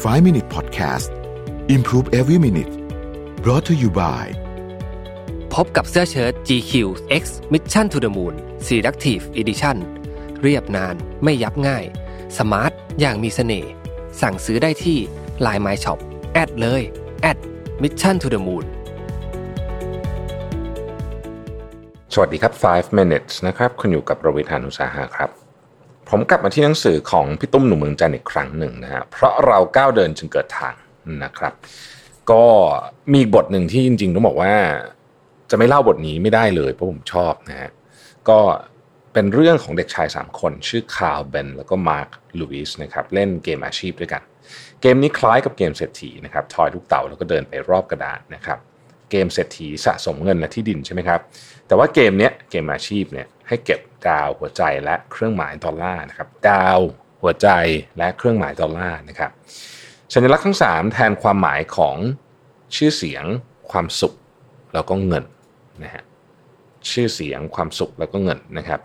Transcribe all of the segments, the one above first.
5 Minute Podcast Improve Every Minute brought to you by พบกับเสื้อเชิ้ต GQ X Mission to the Moon Selective Edition เรียบนานไม่ยับง่าย สมาร์ทอย่างมีเสน่ห์สั่งซื้อได้ที่ Line My Shop แอดเลยแอด Mission to the Moon สวัสดีครับ 5 minutes นะครับ คุณอยู่กับโรบิทานุสาหะครับ ผมกลับมาที่หนังสือของพี่ตุ้มหนุ่มเมืองจันทร์อีกครั้งหนึ่งนะฮะเพราะเราก้าวเดินจึงเกิดทางนะครับ ก็มีบทหนึ่งที่จริงๆต้องบอกว่า จะไม่เล่าบทนี้ไม่ได้เลยเพราะผมชอบนะฮะก็เป็นเรื่องของเด็กชาย 3 คน ชื่อคาร์ลเบนแล้วก็มาร์คลูอิสนะครับเล่นเกมอาชีพด้วยกัน เกมนี้คล้ายกับเกมเศรษฐีนะครับทอยลูกเต่าแล้วก็เดินไปรอบกระดานนะครับ เกมเศรษฐีสะสมเงินและที่ดินใช่ไหมครับแต่ว่าเกมเนี้ยเกมอาชีพเนี่ย ให้เก็บดาวหัวใจและเครื่องหมายดอลลาร์นะครับดาวหัวใจและเครื่องหมายดอลลาร์นะครับสัญลักษณ์ทั้ง 3 แทนความหมายของชื่อเสียง ความสุขแล้วก็เงินนะฮะชื่อเสียงความสุขแล้วก็เงินนะครับ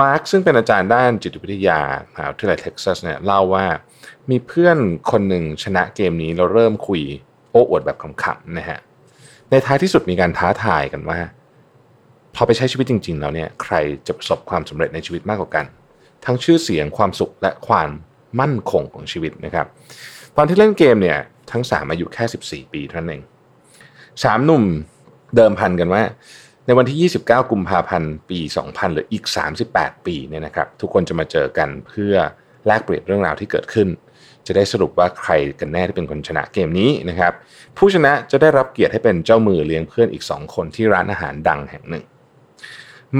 มาร์คซึ่งเป็นอาจารย์ด้านจิตวิทยามหาวิทยาลัยเท็กซัสเนี่ยเล่าว่ามีเพื่อนคนหนึ่งชนะเกมนี้เราเริ่มคุยโอ้อวดแบบขำๆนะฮะในท้ายที่สุดมีการท้าทายกันว่า พอไปใช้ชีวิตจริง ๆ แล้วเนี่ยใครจะประสบความสำเร็จในชีวิตมากกว่ากัน ทั้งชื่อเสียงความสุขและความมั่นคงของชีวิตนะครับ ตอนที่เล่นเกมเนี่ยทั้งสามอายุแค่ 14 ปีเท่านั้นเองสามหนุ่มเดิมพันกันว่า ในวันที่ 29 กุมภาพันธ์ปี 2000 หรืออีก 38 ปีเนี่ยนะครับ ทุกคนจะมาเจอกันเพื่อแลกเปลี่ยนเรื่องราวที่เกิดขึ้น จะได้สรุปว่าใครกันแน่ที่เป็นคนชนะเกมนี้นะครับ ผู้ชนะจะได้รับเกียรติให้เป็นเจ้ามือเลี้ยงเพื่อนอีก 2 คนที่ร้านอาหารดังแห่งหนึ่ง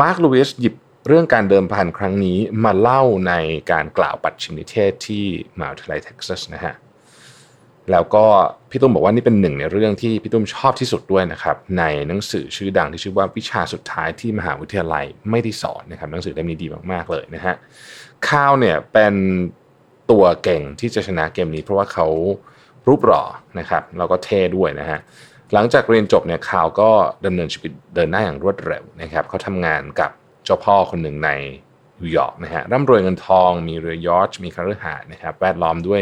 มาร์คลูอิสหยิบเรื่องการเดิมพันครั้งนี้มาเล่าในการกล่าวปัดชิมนิเทศที่มหาวิทยาลัยเท็กซัสนะฮะแล้วก็พี่ตุ้มบอกว่านี่เป็นหนึ่งในเรื่องที่พี่ตุ้มชอบที่สุดด้วยนะครับในหนังสือชื่อดังที่ชื่อว่าวิชาสุดท้ายที่มหาวิทยาลัยไม่ได้สอนนะครับหนังสือเล่มนี้ดีมากๆเลยนะฮะข้าวเนี่ยเป็นตัวเก่งที่จะชนะเกมนี้ เพราะว่าเขารูปหล่อนะครับแล้วก็เท่ด้วยนะฮะ หลังจากเรียนจบเนี่ยข่าวก็ดำเนินชีวิตเดินหน้าอย่างรวดเร็วนะครับเขาทำงานกับเจ้าพ่อคนหนึ่งในนิวยอร์กนะฮะร่ำรวยเงินทอง มีเรือยอชมีคาร์หาสน์นะครับแวดล้อมด้วย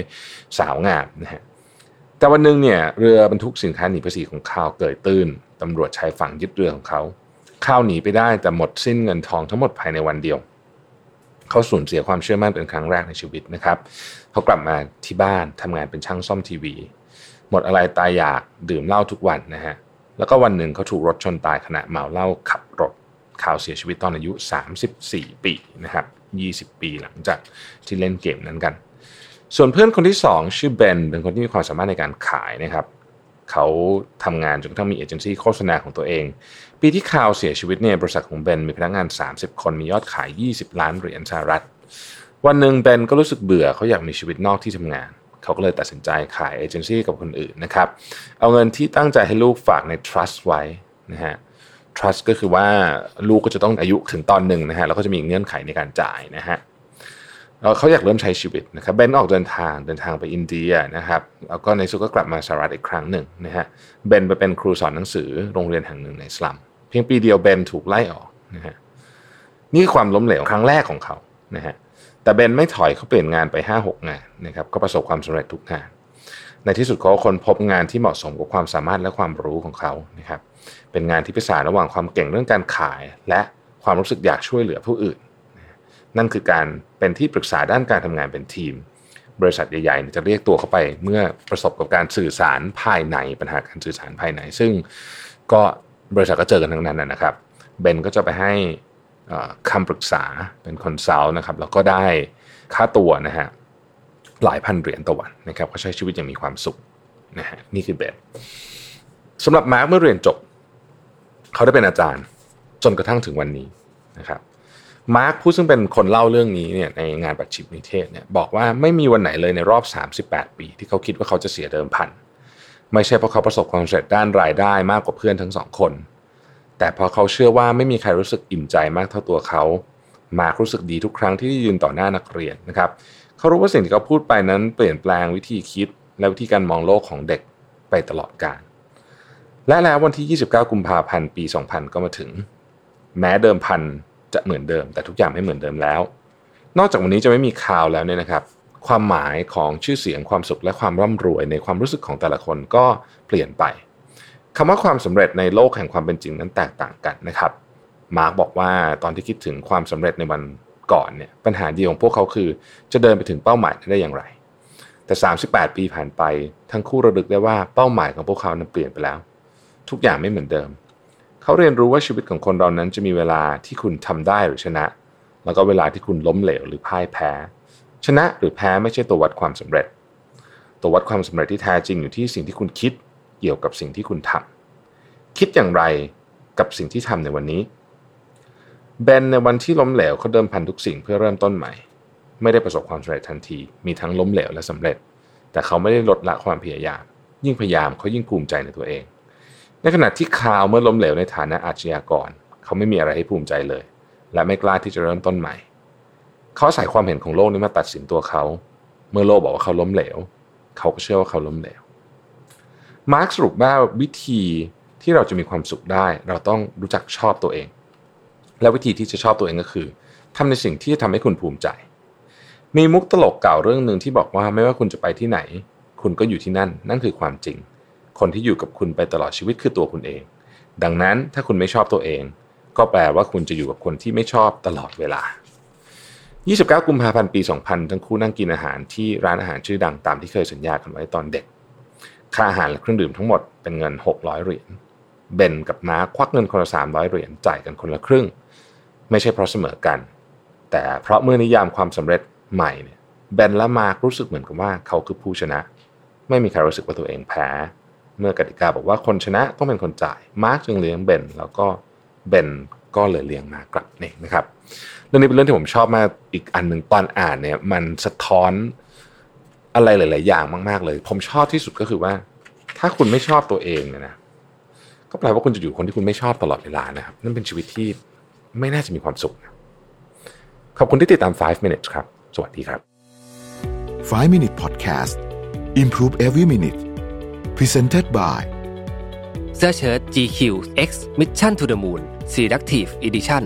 สาวงามนะฮะแต่วันหนึ่งเนี่ยเรือบรรทุกสินค้าหนีภาษีของข่าวเกิดตื้นตำรวจชายฝั่งยึดเรือของเขาข้าวหนีไปได้แต่หมดสิ้นเงินทองทั้งหมดภายในวันเดียวเขาสูญเสียความเชื่อมั่นเป็นครั้งแรกในชีวิตนะครับเขากลับมาที่บ้านทำงานเป็นช่างซ่อมทีวี หมดอะไรตายอยากดื่มเหล้าทุกวันนะฮะแล้วก็วันหนึ่งเขาถูกรถชนตายขณะเมาเหล้าขับรถข่าวเสียชีวิตตอนอายุ 34 ปีนะครับ20 ปีหลังจากที่เล่นเกมนั้นกัน ส่วนเพื่อนคนที่ 2 ชื่อเบนเป็นคนที่มีความสามารถในการขายนะครับเขาทำงานจนกระทั่งมีเอเจนซี่โฆษณาของตัวเอง ปีที่ข่าวเสียชีวิตเนี่ยบริษัทของเบนมีพนักงาน 30 คนมียอดขาย 20 ล้านเหรียญสหรัฐ วันหนึ่งเบนก็รู้สึกเบื่อเขาอยากมีชีวิตนอกที่ทำงาน เขาก็เลยตัดสินใจขายเอเจนซี่กับคนอื่นนะครับ เอาเงินที่ตั้งใจให้ลูกฝากใน trust ไว้นะฮะ trust ก็คือว่าลูกก็จะต้องอายุถึงตอนหนึ่งนะฮะแล้วก็จะมีเงื่อนไขในการจ่ายนะฮะเขาอยากเริ่มใช้ชีวิตนะครับเบนออกเดินทางเดินทางไปอินเดียนะครับแล้วก็ในสุดก็กลับมาสหรัฐอีกครั้งหนึ่งนะฮะเบนไปเป็นครูสอนหนังสือโรงเรียนแห่งหนึ่งในสลัม เพียงปีเดียวเบนถูกไล่ออกนะฮะนี่คือความล้มเหลวครั้งแรกของเขานะฮะ แต่เบนไม่ถอยเขาเปลี่ยนงานไป 5-6 งานนะครับก็ประสบความสำเร็จทุกงาน ในที่สุดเขาคนพบงานที่เหมาะสมกับความสามารถและความรู้ของเขานะครับเป็นงานที่พิสานระหว่างความเก่งเรื่องการขาย และความรู้สึกอยากช่วยเหลือผู้อื่น นั่นคือการเป็นที่ปรึกษาด้านการทำงานเป็นทีม บริษัทใหญ่ๆจะเรียกตัวเข้าไปเมื่อประสบกับการสื่อสารภายในปัญหาการสื่อสารภายใน ซึ่งก็บริษัทก็เจอกันทั้งนั้นนะครับเบนก็จะไปให้ คำปรึกษาเป็น consult นะครับแล้วก็ได้ค่าตัวนะฮะหลายพันเหรียญต่อวันนะครับเขาใช้ชีวิตอย่างมีความสุขนะฮะนี่คือเบนสำหรับมาร์กเมื่อเรียนจบ เขาได้เป็นอาจารย์จนกระทั่งถึงวันนี้นะครับมาร์คผู้ซึ่งเป็นคนเล่าเรื่องนี้เนี่ยในงานปัจฉิมนิเทศเนี่ยบอกว่าไม่มีวันไหนเลยในรอบ 38 ปี ที่เขาคิดว่าเขาจะเสียเดิมพัน ไม่ใช่เพราะเขาประสบความสำเร็จด้านรายได้มากกว่าเพื่อนทั้งสองคน แต่พราะเขาเชื่อว่าไม่มีใครรู้สึกอิ่มใจมากเท่าตัวเขา มาร์ครู้สึกดีทุกครั้งที่ยืนต่อหน้านักเรียนนะครับ เขารู้ว่าสิ่งที่เขาพูดไปนั้นเปลี่ยนแปลงวิธีคิด และวิธีการมองโลกของเด็กไปตลอดกาล และแล้ววันที่ 29 กุมภาพันธ์ ปี 2000 ก็มาถึง แม้เดิมพันจะเหมือนเดิม แต่ทุกอย่างไม่เหมือนเดิมแล้ว นอกจากวันนี้จะไม่มีข่าวแล้วเนี่ยนะครับความหมายของชื่อเสียงความสุขและความร่ำรวยในความรู้สึกของแต่ละคนก็เปลี่ยนไป คำว่าความสำเร็จในโลกแห่งความเป็นจริงนั้นแตกต่างกันนะครับ มาร์กบอกว่าตอนที่คิดถึงความสำเร็จในวันก่อนเนี่ยปัญหาเดียวของพวกเขาคือ จะเดินไปถึงเป้าหมายได้อย่างไร แต่ 38 ปีผ่านไปทั้งคู่ระลึกได้ว่าเป้าหมายของพวกเขานั้นเปลี่ยนไปแล้ว ทุกอย่างไม่เหมือนเดิม เขาเรียนรู้ว่าชีวิตของคนเรานั้นจะมีเวลาที่คุณทำได้หรือชนะ แล้วก็เวลาที่คุณล้มเหลวหรือพ่ายแพ้ ชนะหรือแพ้ไม่ใช่ตัววัดความสำเร็จ ตัววัดความสำเร็จที่แท้จริงอยู่ที่สิ่งที่คุณคิด เกี่ยวกับสิ่งที่คุณทำคิดอย่างไรกับสิ่งที่ทำในวันนี้เบนในวันที่ล้มเหลวเขาเดิมพันทุกสิ่งเพื่อเริ่มต้นใหม่ ไม่ได้ประสบความสำเร็จทันที มีทั้งล้มเหลวและสำเร็จ แต่เขาไม่ได้ลดละความพยายาม ยิ่งพยายามเขายิ่งภูมิใจในตัวเอง ในขณะที่คาวเมื่อล้มเหลวในฐานะอาชญากร เขาไม่มีอะไรให้ภูมิใจเลย และไม่กล้าที่จะเริ่มต้นใหม่ เขาใส่ความเห็นของโลกนี้มาตัดสินตัวเขา เมื่อโลกบอกว่าเขาล้มเหลว เขาก็เชื่อว่าเขาล้มเหลว มาร์กสรุปว่าวิธีที่เราจะมีความสุขได้ เราต้องรู้จักชอบตัวเอง และวิธีที่จะชอบตัวเองก็คือทำในสิ่งที่จะทำให้คุณภูมิใจ มีมุกตลกเก่าเรื่องหนึ่งที่บอกว่าไม่ว่าคุณจะไปที่ไหน คุณก็อยู่ที่นั่น นั่นคือความจริง คนที่อยู่กับคุณไปตลอดชีวิตคือตัวคุณเอง ดังนั้นถ้าคุณไม่ชอบตัวเอง ก็แปลว่าคุณจะอยู่กับคนที่ไม่ชอบตลอดเวลา 29 กุมภาพันธ์ปี 2000 ทั้งคู่นั่งกินอาหารที่ร้านอาหารชื่อดังตามที่เคยสัญญากันไว้ตอนเด็ก ค่าอาหารและเครื่องดื่มทั้งหมดเป็นเงิน 600 เหรียญเบนกับมารควักเงินคนละ300 เหรียญจ่ายกันคนละครึ่ง ไม่ใช่เพราะเสมอกัน แต่เพราะเมื่อนิยามความสำเร็จใหม่เนี่ยเบนและมาร์ครู้สึกเหมือนกับว่าเขาคือผู้ชนะ ไม่มีใครรู้สึกว่าตัวเองแพ้ เมื่อกติกาบอกว่าคนชนะต้องเป็นคนจ่ายมาร์คจึงเลี้ยงเบนแล้วก็เบนก็เลยเลี้ยงมารกกลับนี่นะครับเรื่องนี้เป็นเรื่องที่ผมชอบมากอีกอันหนึ่งตอนอ่านเนี่ยมันสะท้อน อะไรหลาย ๆ อย่างมาก ๆ เลย ผมชอบที่สุดก็คือว่า ถ้าคุณไม่ชอบตัวเองเนี่ยนะก็แปลว่าคุณจะอยู่คนที่คุณไม่ชอบตลอดเวลานะครับ นั่นเป็นชีวิตที่ไม่น่าจะมีความสุขขอบคุณที่ติดตาม 5 minutes ครับ สวัสดีครับ 5 minute podcast improve every minute presented by เสื้อเชิ้ต GQ X Mission to the Moon Selective Edition